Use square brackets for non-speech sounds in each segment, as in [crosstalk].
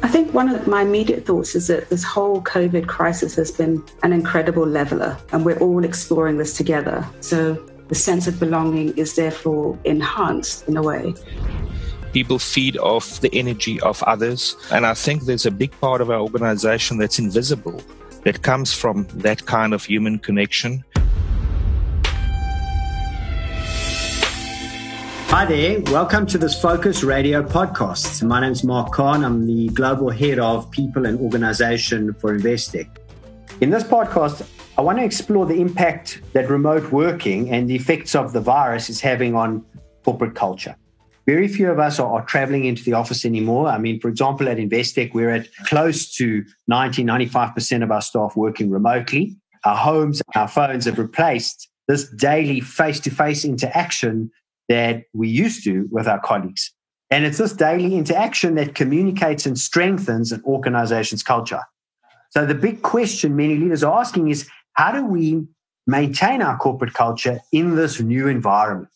I think one of my immediate thoughts is that this whole COVID crisis has been an incredible leveler, and we're all exploring this together. So the sense of belonging is therefore enhanced in a way. People feed off the energy of others. And I think there's a big part of our organization that's invisible that comes from that kind of human connection. Hi there, welcome to this Focus Radio podcast. My name is Marc Kahn. I'm the global head of people and organization for Investec. In this podcast, I want to explore the impact that remote working and the effects of the virus is having on corporate culture. Very few of us are, are traveling into the office anymore. I mean, for example, at Investec, we're at close to 90, 95% of our staff working remotely. Our homes, our phones have replaced this daily face to face interaction that we used to with our colleagues. And it's this daily interaction that communicates and strengthens an organization's culture. So the big question many leaders are asking is how do we maintain our corporate culture in this new environment?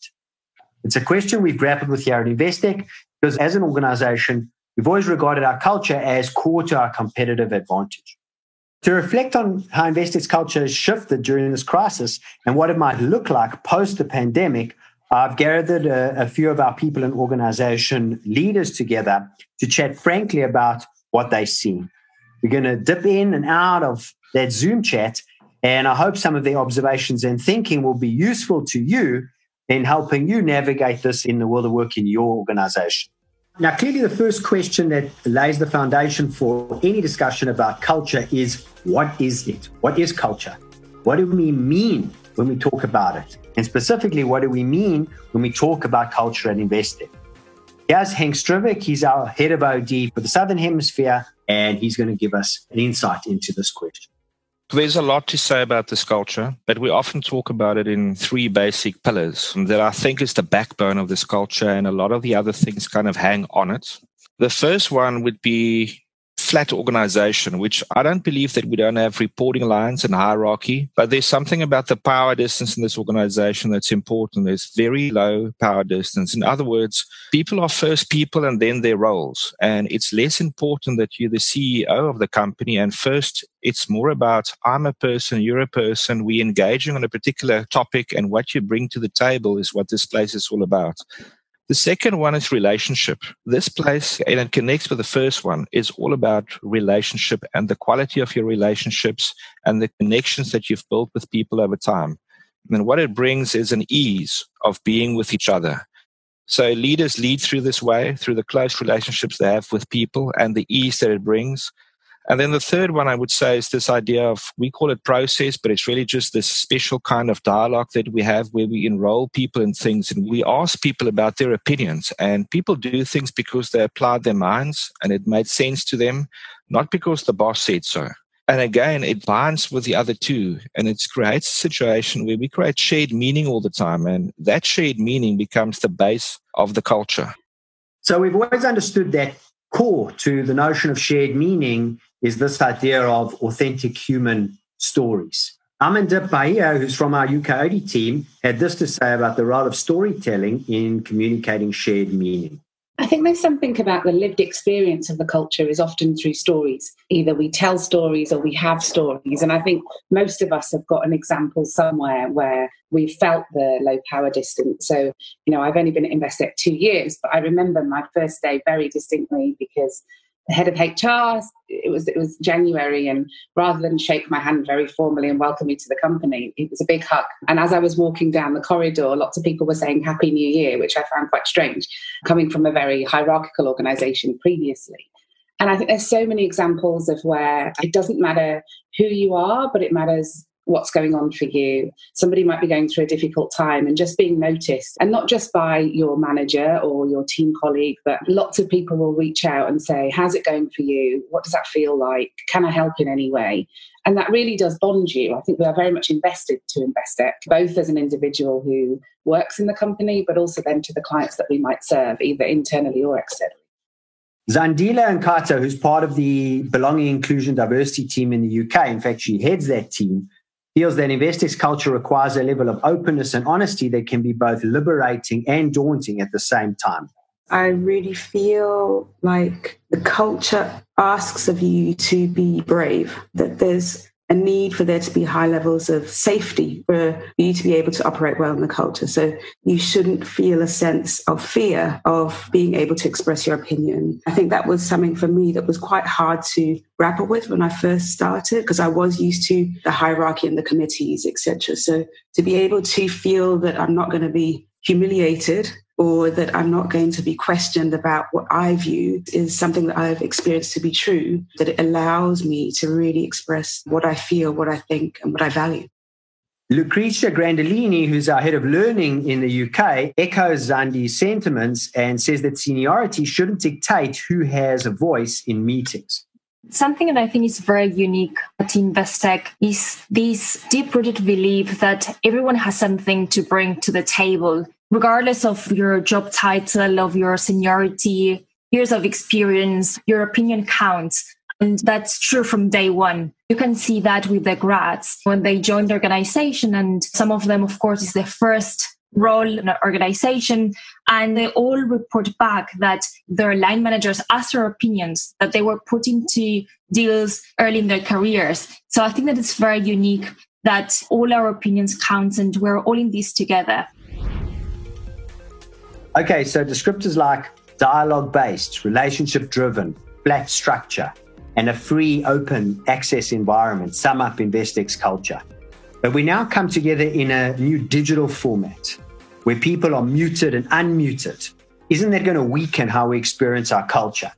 It's a question we've grappled with here at Investec because as an organization, we've always regarded our culture as core to our competitive advantage. To reflect on how Investec's culture has shifted during this crisis and what it might look like post the pandemic, I've gathered a, a, few of our people and organization leaders together to chat frankly about what they see. We're going to dip in and out of that Zoom chat, and I hope some of their observations and thinking will be useful to you in helping you navigate this in the world of work in your organization. Now, clearly, the first question that lays the foundation for any discussion about culture is what is it? What is culture? What do we mean when we talk about it? And specifically, what do we mean when we talk about culture and Investec? Here's Henk Struwig. He's our head of OD for the Southern Hemisphere, and he's going to give us an insight into this question. There's a lot to say about this culture, but we often talk about it in three basic pillars that I think is the backbone of this culture, and a lot of the other things kind of hang on it. The first one would be flat organization, which I don't believe that we don't have reporting lines and hierarchy, but there's something about the power distance in this organization that's important. There's very low power distance. In other words, people are first people and then their roles. And it's less important that you're the CEO of the company. And first, it's more about I'm a person, you're a person, we're engaging on a particular topic, and what you bring to the table is what this place is all about. The second one is relationship. This place, and it connects with the first one, is all about relationship and the quality of your relationships and the connections that you've built with people over time. And what it brings is an ease of being with each other. So leaders lead through this way, through the close relationships they have with people and the ease that it brings. And then the third one I would say is this idea of we call it process, but it's really just this special kind of dialogue that we have where we enroll people in things and we ask people about their opinions. And people do things because they applied their minds and it made sense to them, not because the boss said so. And again, it binds with the other two and it creates a situation where we create shared meaning all the time. And that shared meaning becomes the base of the culture. So we've always understood that core to the notion of shared meaning is this idea of authentic human stories. Amanda Bahia, who's from our UKOD team, had this to say about the role of storytelling in communicating shared meaning. I think there's something about the lived experience of the culture is often through stories. Either we tell stories or we have stories. And I think most of us have got an example somewhere where we felt the low power distance. So, you know, I've only been at Investec two years, but I remember my first day very distinctly because head of HR. It was it was January, and rather than shake my hand very formally and welcome me to the company, it was a big hug. And as I was walking down the corridor, lots of people were saying Happy New Year, which I found quite strange, coming from a very hierarchical organisation previously. And I think there's so many examples of where it doesn't matter who you are, but it matters what's going on for you. Somebody might be going through a difficult time and just being noticed, and not just by your manager or your team colleague, but lots of people will reach out and say, How's it going for you? What does that feel like? Can I help in any way? And that really does bond you. I think we are very much invested to Investec, both as an individual who works in the company, but also then to the clients that we might serve, either internally or externally. Zandila Nkata, who's part of the Belonging, Inclusion, Diversity team in the UK, in fact, she heads that team, feels that Investec's culture requires a level of openness and honesty that can be both liberating and daunting at the same time. I really feel like the culture asks of you to be brave, that there's a need for there to be high levels of safety for you to be able to operate well in the culture. So you shouldn't feel a sense of fear of being able to express your opinion. I think that was something for me that was quite hard to grapple with when I first started because I was used to the hierarchy and the committees, etc. So to be able to feel that I'm not going to be humiliated or that I'm not going to be questioned about what I view is something that I've experienced to be true, that it allows me to really express what I feel, what I think, and what I value. Lucretia Grandolini, who's our head of learning in the UK, echoes Zandi's sentiments and says that seniority shouldn't dictate who has a voice in meetings. Something that I think is very unique at Investec is this deep rooted belief that everyone has something to bring to the table regardless of your job title, of your seniority, years of experience, your opinion counts. And that's true from day one. You can see that with the grads when they join the organization. And some of them, of course, is their first role in an organization. And they all report back that their line managers asked their opinions that they were put into deals early in their careers. So I think that it's very unique that all our opinions count and we're all in this together. Okay, so descriptors like dialogue based, relationship driven, flat structure, and a free, open access environment sum up Investec's culture. But we now come together in a new digital format where people are muted and unmuted. Isn't that going to weaken how we experience our culture?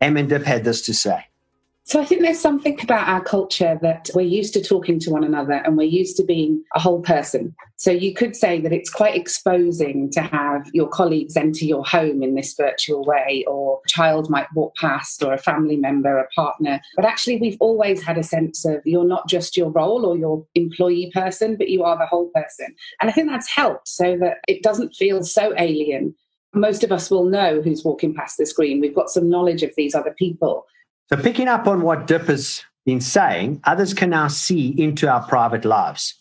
Eamon Dip had this to say. So I think there's something about our culture that we're used to talking to one another and we're used to being a whole person. So you could say that it's quite exposing to have your colleagues enter your home in this virtual way, or a child might walk past, or a family member, a partner. But actually, we've always had a sense of you're not just your role or your employee person, but you are the whole person. And I think that's helped so that it doesn't feel so alien most of us will know who's walking past the screen. We've got some knowledge of these other people. So, picking up on what Dip has been saying, others can now see into our private lives.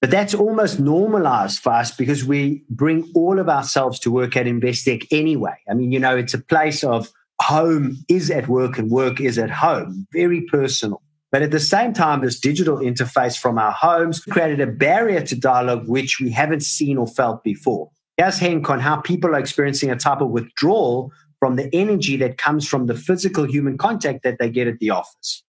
But that's almost normalized for us because we bring all of ourselves to work at Investec anyway. I mean, you know, it's a place of home is at work and work is at home, very personal. But at the same time, this digital interface from our homes created a barrier to dialogue which we haven't seen or felt before. Here's Henk on how people are experiencing a type of withdrawal from the energy that comes from the physical human contact that they get at the office.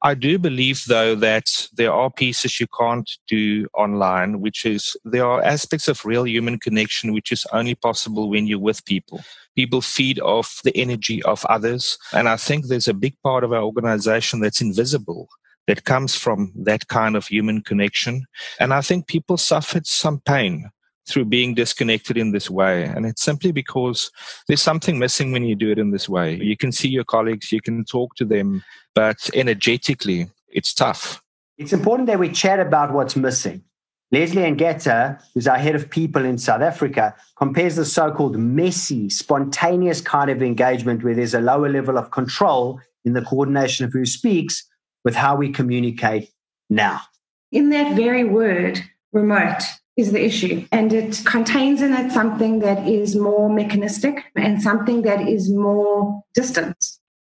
I do believe, though, that there are pieces you can't do online, which is there are aspects of real human connection which is only possible when you're with people. People feed off the energy of others. And I think there's a big part of our organization that's invisible that comes from that kind of human connection. And I think people suffered some pain through being disconnected in this way. And it's simply because there's something missing when you do it in this way. You can see your colleagues, you can talk to them, but energetically, it's tough. It's important that we chat about what's missing. Leslie Ngeta, who's our head of people in South Africa, compares the so called messy, spontaneous kind of engagement where there's a lower level of control in the coordination of who speaks with how we communicate now. In that very word, remote, is the issue. And it contains in it something that is more mechanistic and something that is more distant.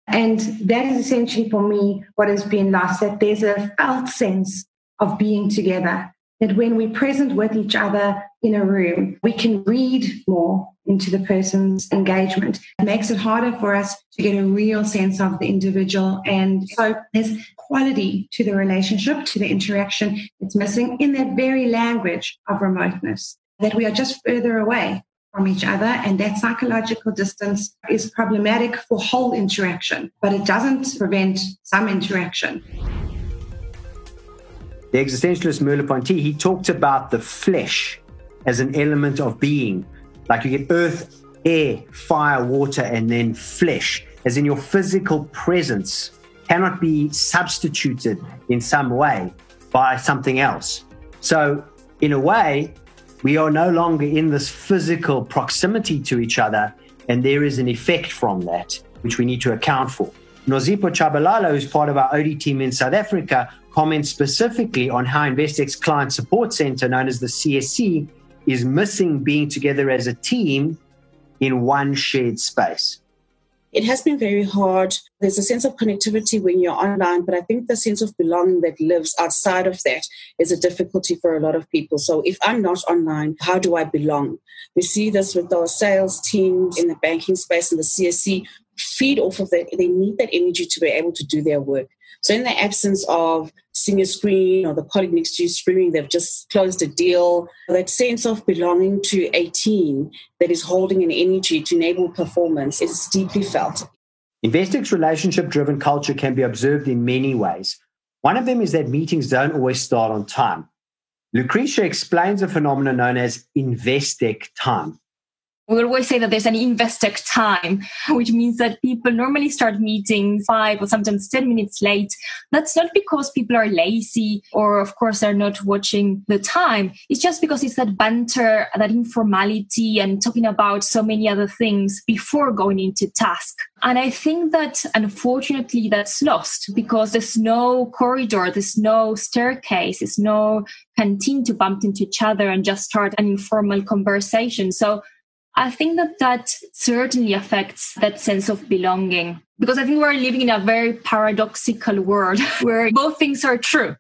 And that is essentially for me what has been lost that there's a felt sense of being together. That when we're present with each other in a room, we can read more into the person's engagement. It makes it harder for us to get a real sense of the individual. And so there's quality to the relationship, to the interaction. It's missing in that very language of remoteness, that we are just further away from each other. And that psychological distance is problematic for whole interaction, but it doesn't prevent some interaction. The existentialist Merleau-Ponty, he talked about the flesh as an element of being. Like you get earth, air, fire, water, and then flesh, as in your physical presence cannot be substituted in some way by something else. So, in a way, we are no longer in this physical proximity to each other, and there is an effect from that, which we need to account for. Nozipo Chabalala, who's part of our OD team in South Africa, comments specifically on how Investec's Client Support Center, known as the CSC, is missing being together as a team in one shared space? It has been very hard. There's a sense of connectivity when you're online, but I think the sense of belonging that lives outside of that is a difficulty for a lot of people. So if I'm not online, how do I belong? We see this with our sales teams in the banking space and the CSC feed off of that. They need that energy to be able to do their work. So in the absence of a screen or the colleague next to you screaming, they've just closed a deal, that sense of belonging to a team that is holding an energy to enable performance is deeply felt. Investec's relationship driven culture can be observed in many ways. One of them is that meetings don't always start on time. Lucretia explains a phenomenon known as Investec time we always say that there's an Investec time, which means that people normally start meetings five or sometimes 10 minutes late. That's not because people are lazy or, of course, they're not watching the time. It's just because it's that banter, that informality, and talking about so many other things before going into task. And I think that unfortunately that's lost because there's no corridor, there's no staircase, there's no canteen to bump into each other and just start an informal conversation. So I think that that certainly affects that sense of belonging because I think we're living in a very paradoxical world [laughs] where both things are true.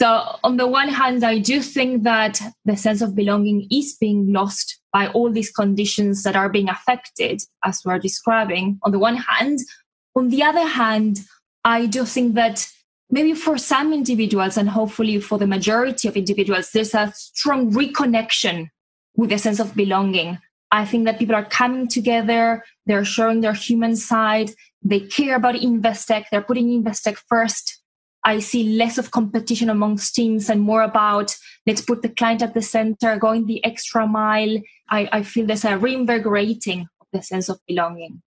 So, on the one hand, I do think that the sense of belonging is being lost by all these conditions that are being affected, as we're describing, on the one hand. On the other hand, I do think that maybe for some individuals, and hopefully for the majority of individuals, there's a strong reconnection with a sense of belonging I think that people are coming together, they're showing their human side, they care about Investec, they're putting Investec first. I see less of competition amongst teams and more about let's put the client at the center, going the extra mile. I, I feel there's a reinvigorating of the sense of belonging.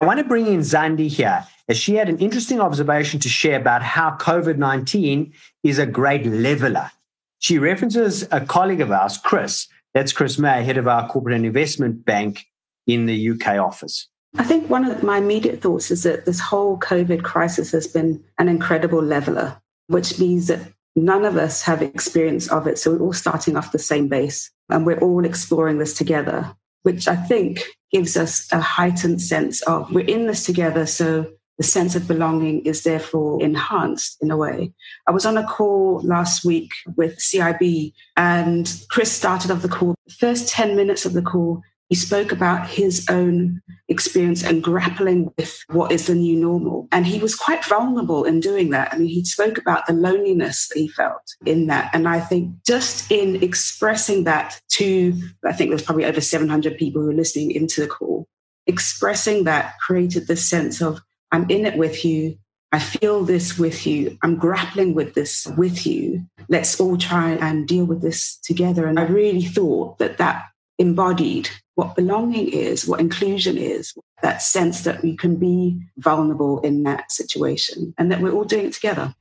I want to bring in Zandi here, as she had an interesting observation to share about how COVID 19 is a great leveler. She references a colleague of ours, Chris, that's Chris May, head of our corporate and investment bank in the UK office. I think one of my immediate thoughts is that this whole COVID crisis has been an incredible leveler, which means that none of us have experience of it. So we're all starting off the same base and we're all exploring this together, which I think gives us a heightened sense of we're in this together. So the sense of belonging is therefore enhanced in a way. I was on a call last week with CIB, and Chris started off the call. The first 10 minutes of the call, he spoke about his own experience and grappling with what is the new normal. And he was quite vulnerable in doing that. I mean, he spoke about the loneliness he felt in that. And I think just in expressing that to, I think there's probably over 700 people who were listening into the call, expressing that created this sense of I'm in it with you. I feel this with you. I'm grappling with this with you. Let's all try and deal with this together. And I really thought that that embodied what belonging is, what inclusion is, that sense that we can be vulnerable in that situation and that we're all doing it together.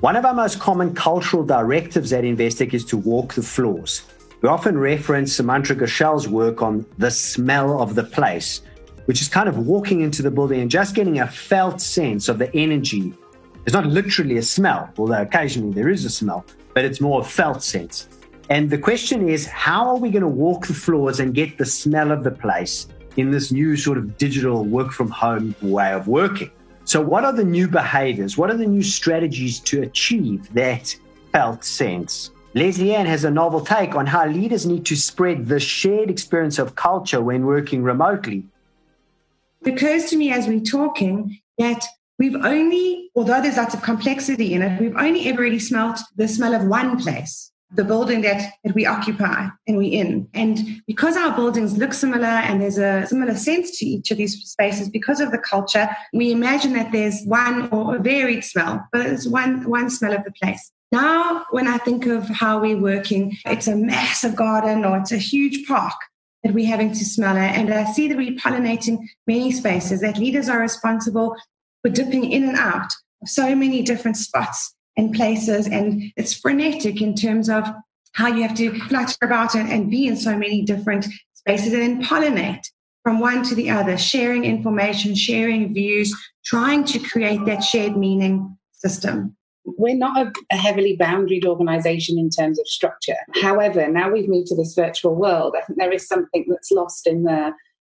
One of our most common cultural directives at Investec is to walk the floors. We often reference Sumantra Ghoshal's work on the smell of the place, which is kind of walking into the building and just getting a felt sense of the energy. It's not literally a smell, although occasionally there is a smell, but it's more a felt sense. And the question is, how are we going to walk the floors and get the smell of the place in this new sort of digital work from home way of working? So, what are the new behaviors? What are the new strategies to achieve that felt sense? Leslie Ann has a novel take on how leaders need to spread the shared experience of culture when working remotely it occurs to me as we're talking that we've only, although there's lots of complexity in it, we've only ever really smelt the smell of one place, the building that, that we occupy and we're in. And because our buildings look similar and there's a similar sense to each of these spaces, because of the culture, we imagine that there's one or a varied smell, but it's one, one smell of the place. Now, when I think of how we're working, it's a massive garden or it's a huge park that we're having to smell it. And I see that we're pollinating many spaces, that leaders are responsible for dipping in and out of so many different spots and places. And it's frenetic in terms of how you have to flutter about and, and be in so many different spaces and then pollinate from one to the other, sharing information, sharing views, trying to create that shared meaning system. We're not a, a heavily boundaried organization in terms of structure. However, now we've moved to this virtual world, I think there is something that's lost in the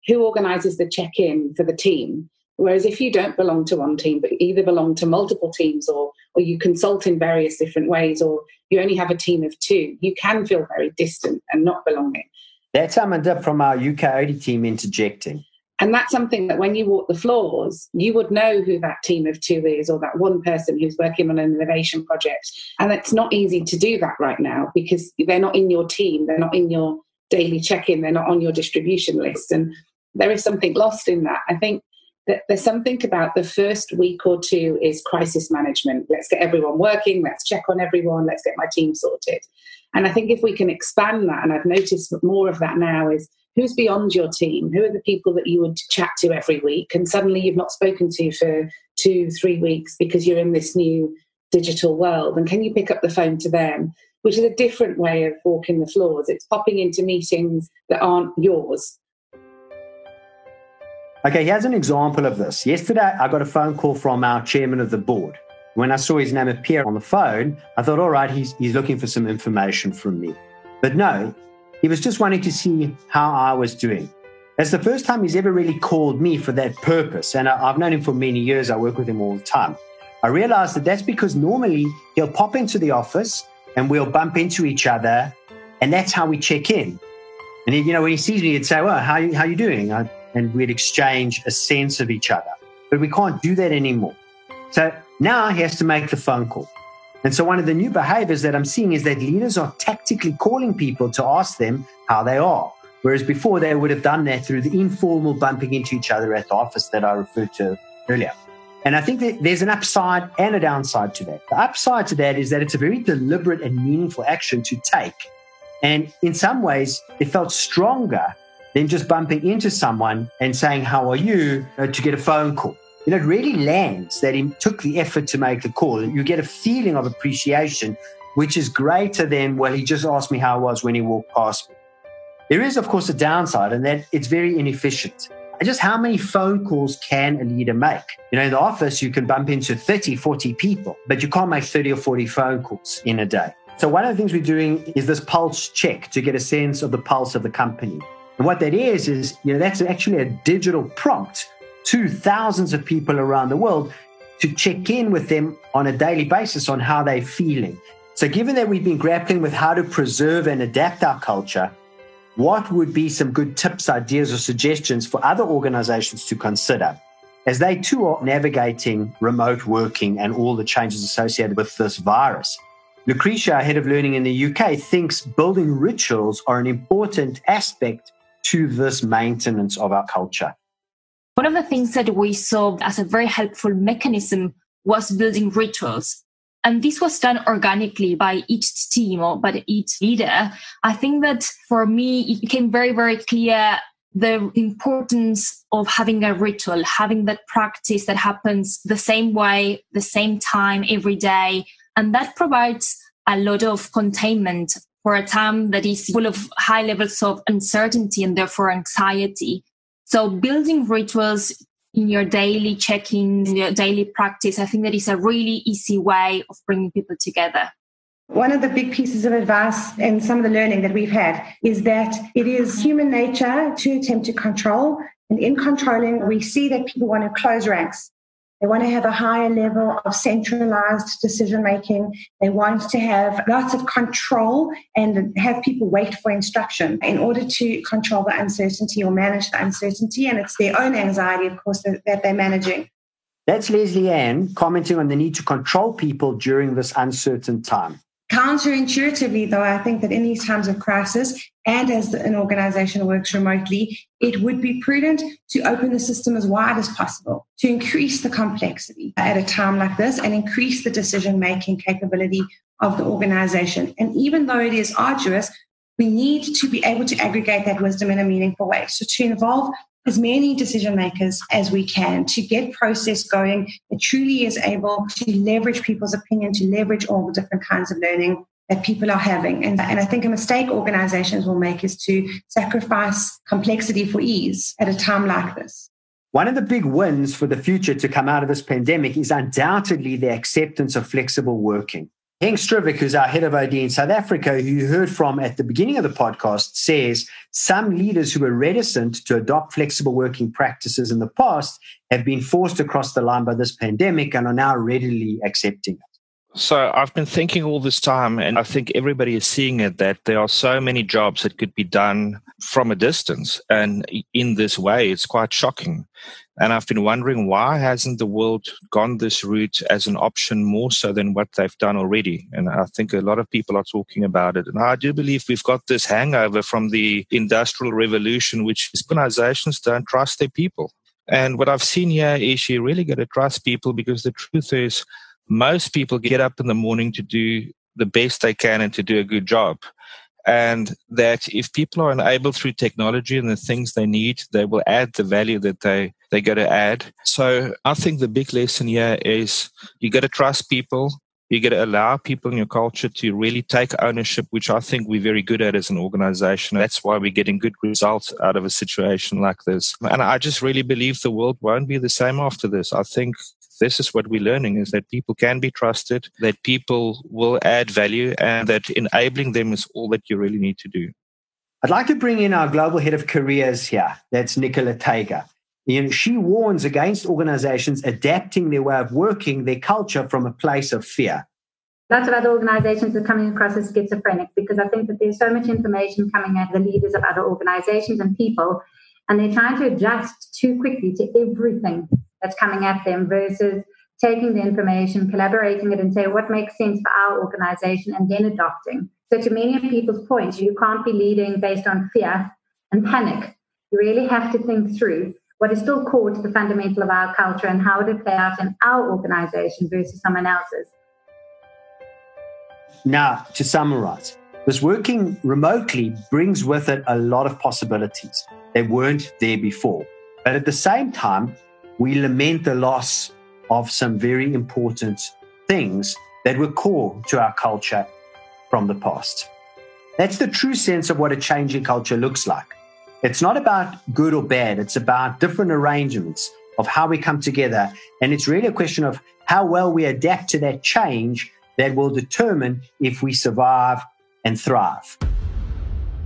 who organizes the check in for the team. Whereas if you don't belong to one team, but either belong to multiple teams or, or you consult in various different ways, or you only have a team of two, you can feel very distant and not belonging. That's Amanda from our UK OD team interjecting. And that's something that when you walk the floors, you would know who that team of two is or that one person who's working on an innovation project. And it's not easy to do that right now because they're not in your team, they're not in your daily check in, they're not on your distribution list. And there is something lost in that. I think that there's something about the first week or two is crisis management. Let's get everyone working, let's check on everyone, let's get my team sorted. And I think if we can expand that, and I've noticed more of that now, is who's beyond your team? Who are the people that you would chat to every week? And suddenly you've not spoken to for two, three weeks because you're in this new digital world. And can you pick up the phone to them? Which is a different way of walking the floors. It's popping into meetings that aren't yours. Okay, here's an example of this. Yesterday, I got a phone call from our chairman of the board. When I saw his name appear on the phone, I thought, all right, he's, he's looking for some information from me. But no, he was just wanting to see how I was doing. It's the first time he's ever really called me for that purpose. And I've known him for many years. I work with him all the time. I realized that that's because normally he'll pop into the office and we'll bump into each other. And that's how we check in. And he, you know, when he sees me, he'd say, well, how, how you doing? I, and we'd exchange a sense of each other. But we can't do that anymore. So now he has to make the phone call. And so one of the new behaviors that I'm seeing is that leaders are tactically calling people to ask them how they are. Whereas before they would have done that through the informal bumping into each other at the office that I referred to earlier. And I think that there's an upside and a downside to that. The upside to that is that it's a very deliberate and meaningful action to take. And in some ways, it felt stronger than just bumping into someone and saying, How are you? To get a phone call you know, it really lands that he took the effort to make the call. You get a feeling of appreciation, which is greater than, well, he just asked me how I was when he walked past me. There is, of course, a downside, and that it's very inefficient. And Just how many phone calls can a leader make? You know, in the office, you can bump into 30, 40 people, but you can't make 30 or 40 phone calls in a day. So, one of the things we're doing is this pulse check to get a sense of the pulse of the company. And what that is, is, you know, that's actually a digital prompt to thousands of people around the world to check in with them on a daily basis on how they're feeling. So, given that we've been grappling with how to preserve and adapt our culture, what would be some good tips, ideas, or suggestions for other organizations to consider as they too are navigating remote working and all the changes associated with this virus? Lucretia, head of learning in the UK, thinks building rituals are an important aspect to this maintenance of our culture. One of the things that we saw as a very helpful mechanism was building rituals. And this was done organically by each team or by each leader. I think that for me, it became very, very clear the importance of having a ritual, having that practice that happens the same way, the same time every day. And that provides a lot of containment for a time that is full of high levels of uncertainty and therefore anxiety. So building rituals in your daily check-ins, in your daily practice, I think that is a really easy way of bringing people together. One of the big pieces of advice and some of the learning that we've had is that it is human nature to attempt to control. And in controlling, we see that people want to close ranks. They want to have a higher level of centralized decision making. They want to have lots of control and have people wait for instruction in order to control the uncertainty or manage the uncertainty. And it's their own anxiety, of course, that, that they're managing. That's Leslie Ann commenting on the need to control people during this uncertain time. Counterintuitively, though, I think that in these times of crisis and as an organization works remotely, it would be prudent to open the system as wide as possible to increase the complexity at a time like this and increase the decision making capability of the organization. And even though it is arduous, we need to be able to aggregate that wisdom in a meaningful way. So to involve as many decision makers as we can to get process going that truly is able to leverage people's opinion, to leverage all the different kinds of learning that people are having. And, and I think a mistake organizations will make is to sacrifice complexity for ease at a time like this. One of the big wins for the future to come out of this pandemic is undoubtedly the acceptance of flexible working. Henk Struwig, who's our head of OD in South Africa, who you heard from at the beginning of the podcast, says some leaders who were reticent to adopt flexible working practices in the past have been forced across the line by this pandemic and are now readily accepting it. So I've been thinking all this time, and I think everybody is seeing it that there are so many jobs that could be done from a distance. And in this way, it's quite shocking. And I've been wondering why hasn't the world gone this route as an option more so than what they've done already? And I think a lot of people are talking about it. And I do believe we've got this hangover from the industrial revolution, which organizations don't trust their people. And what I've seen here is you really got to trust people because the truth is most people get up in the morning to do the best they can and to do a good job. And that if people are enabled through technology and the things they need, they will add the value that they, they got to add. So I think the big lesson here is you got to trust people. You got to allow people in your culture to really take ownership, which I think we're very good at as an organization. That's why we're getting good results out of a situation like this. And I just really believe the world won't be the same after this. I think this is what we're learning is that people can be trusted, that people will add value, and that enabling them is all that you really need to do. I'd like to bring in our global head of careers here. That's Nicola Taiga. You know, she warns against organizations adapting their way of working, their culture from a place of fear. Lots of other organizations are coming across as schizophrenic because I think that there's so much information coming at the leaders of other organizations and people, and they're trying to adjust too quickly to everything that's coming at them versus taking the information, collaborating it, and say what makes sense for our organization, and then adopting. So, to many of people's points, you can't be leading based on fear and panic. You really have to think through what is still core to the fundamental of our culture and how it play out in our organization versus someone else's. Now, to summarize, this working remotely brings with it a lot of possibilities. that weren't there before. But at the same time, we lament the loss of some very important things that were core to our culture from the past. That's the true sense of what a changing culture looks like. It's not about good or bad, it's about different arrangements of how we come together. And it's really a question of how well we adapt to that change that will determine if we survive and thrive.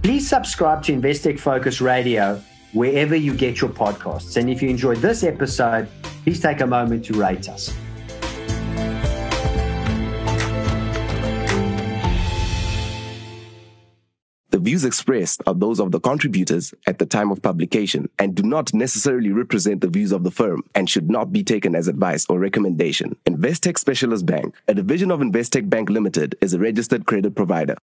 Please subscribe to Investec Focus Radio wherever you get your podcasts. And if you enjoyed this episode, please take a moment to rate us. Views expressed are those of the contributors at the time of publication and do not necessarily represent the views of the firm and should not be taken as advice or recommendation. Investec Specialist Bank, a division of Investec Bank Limited, is a registered credit provider.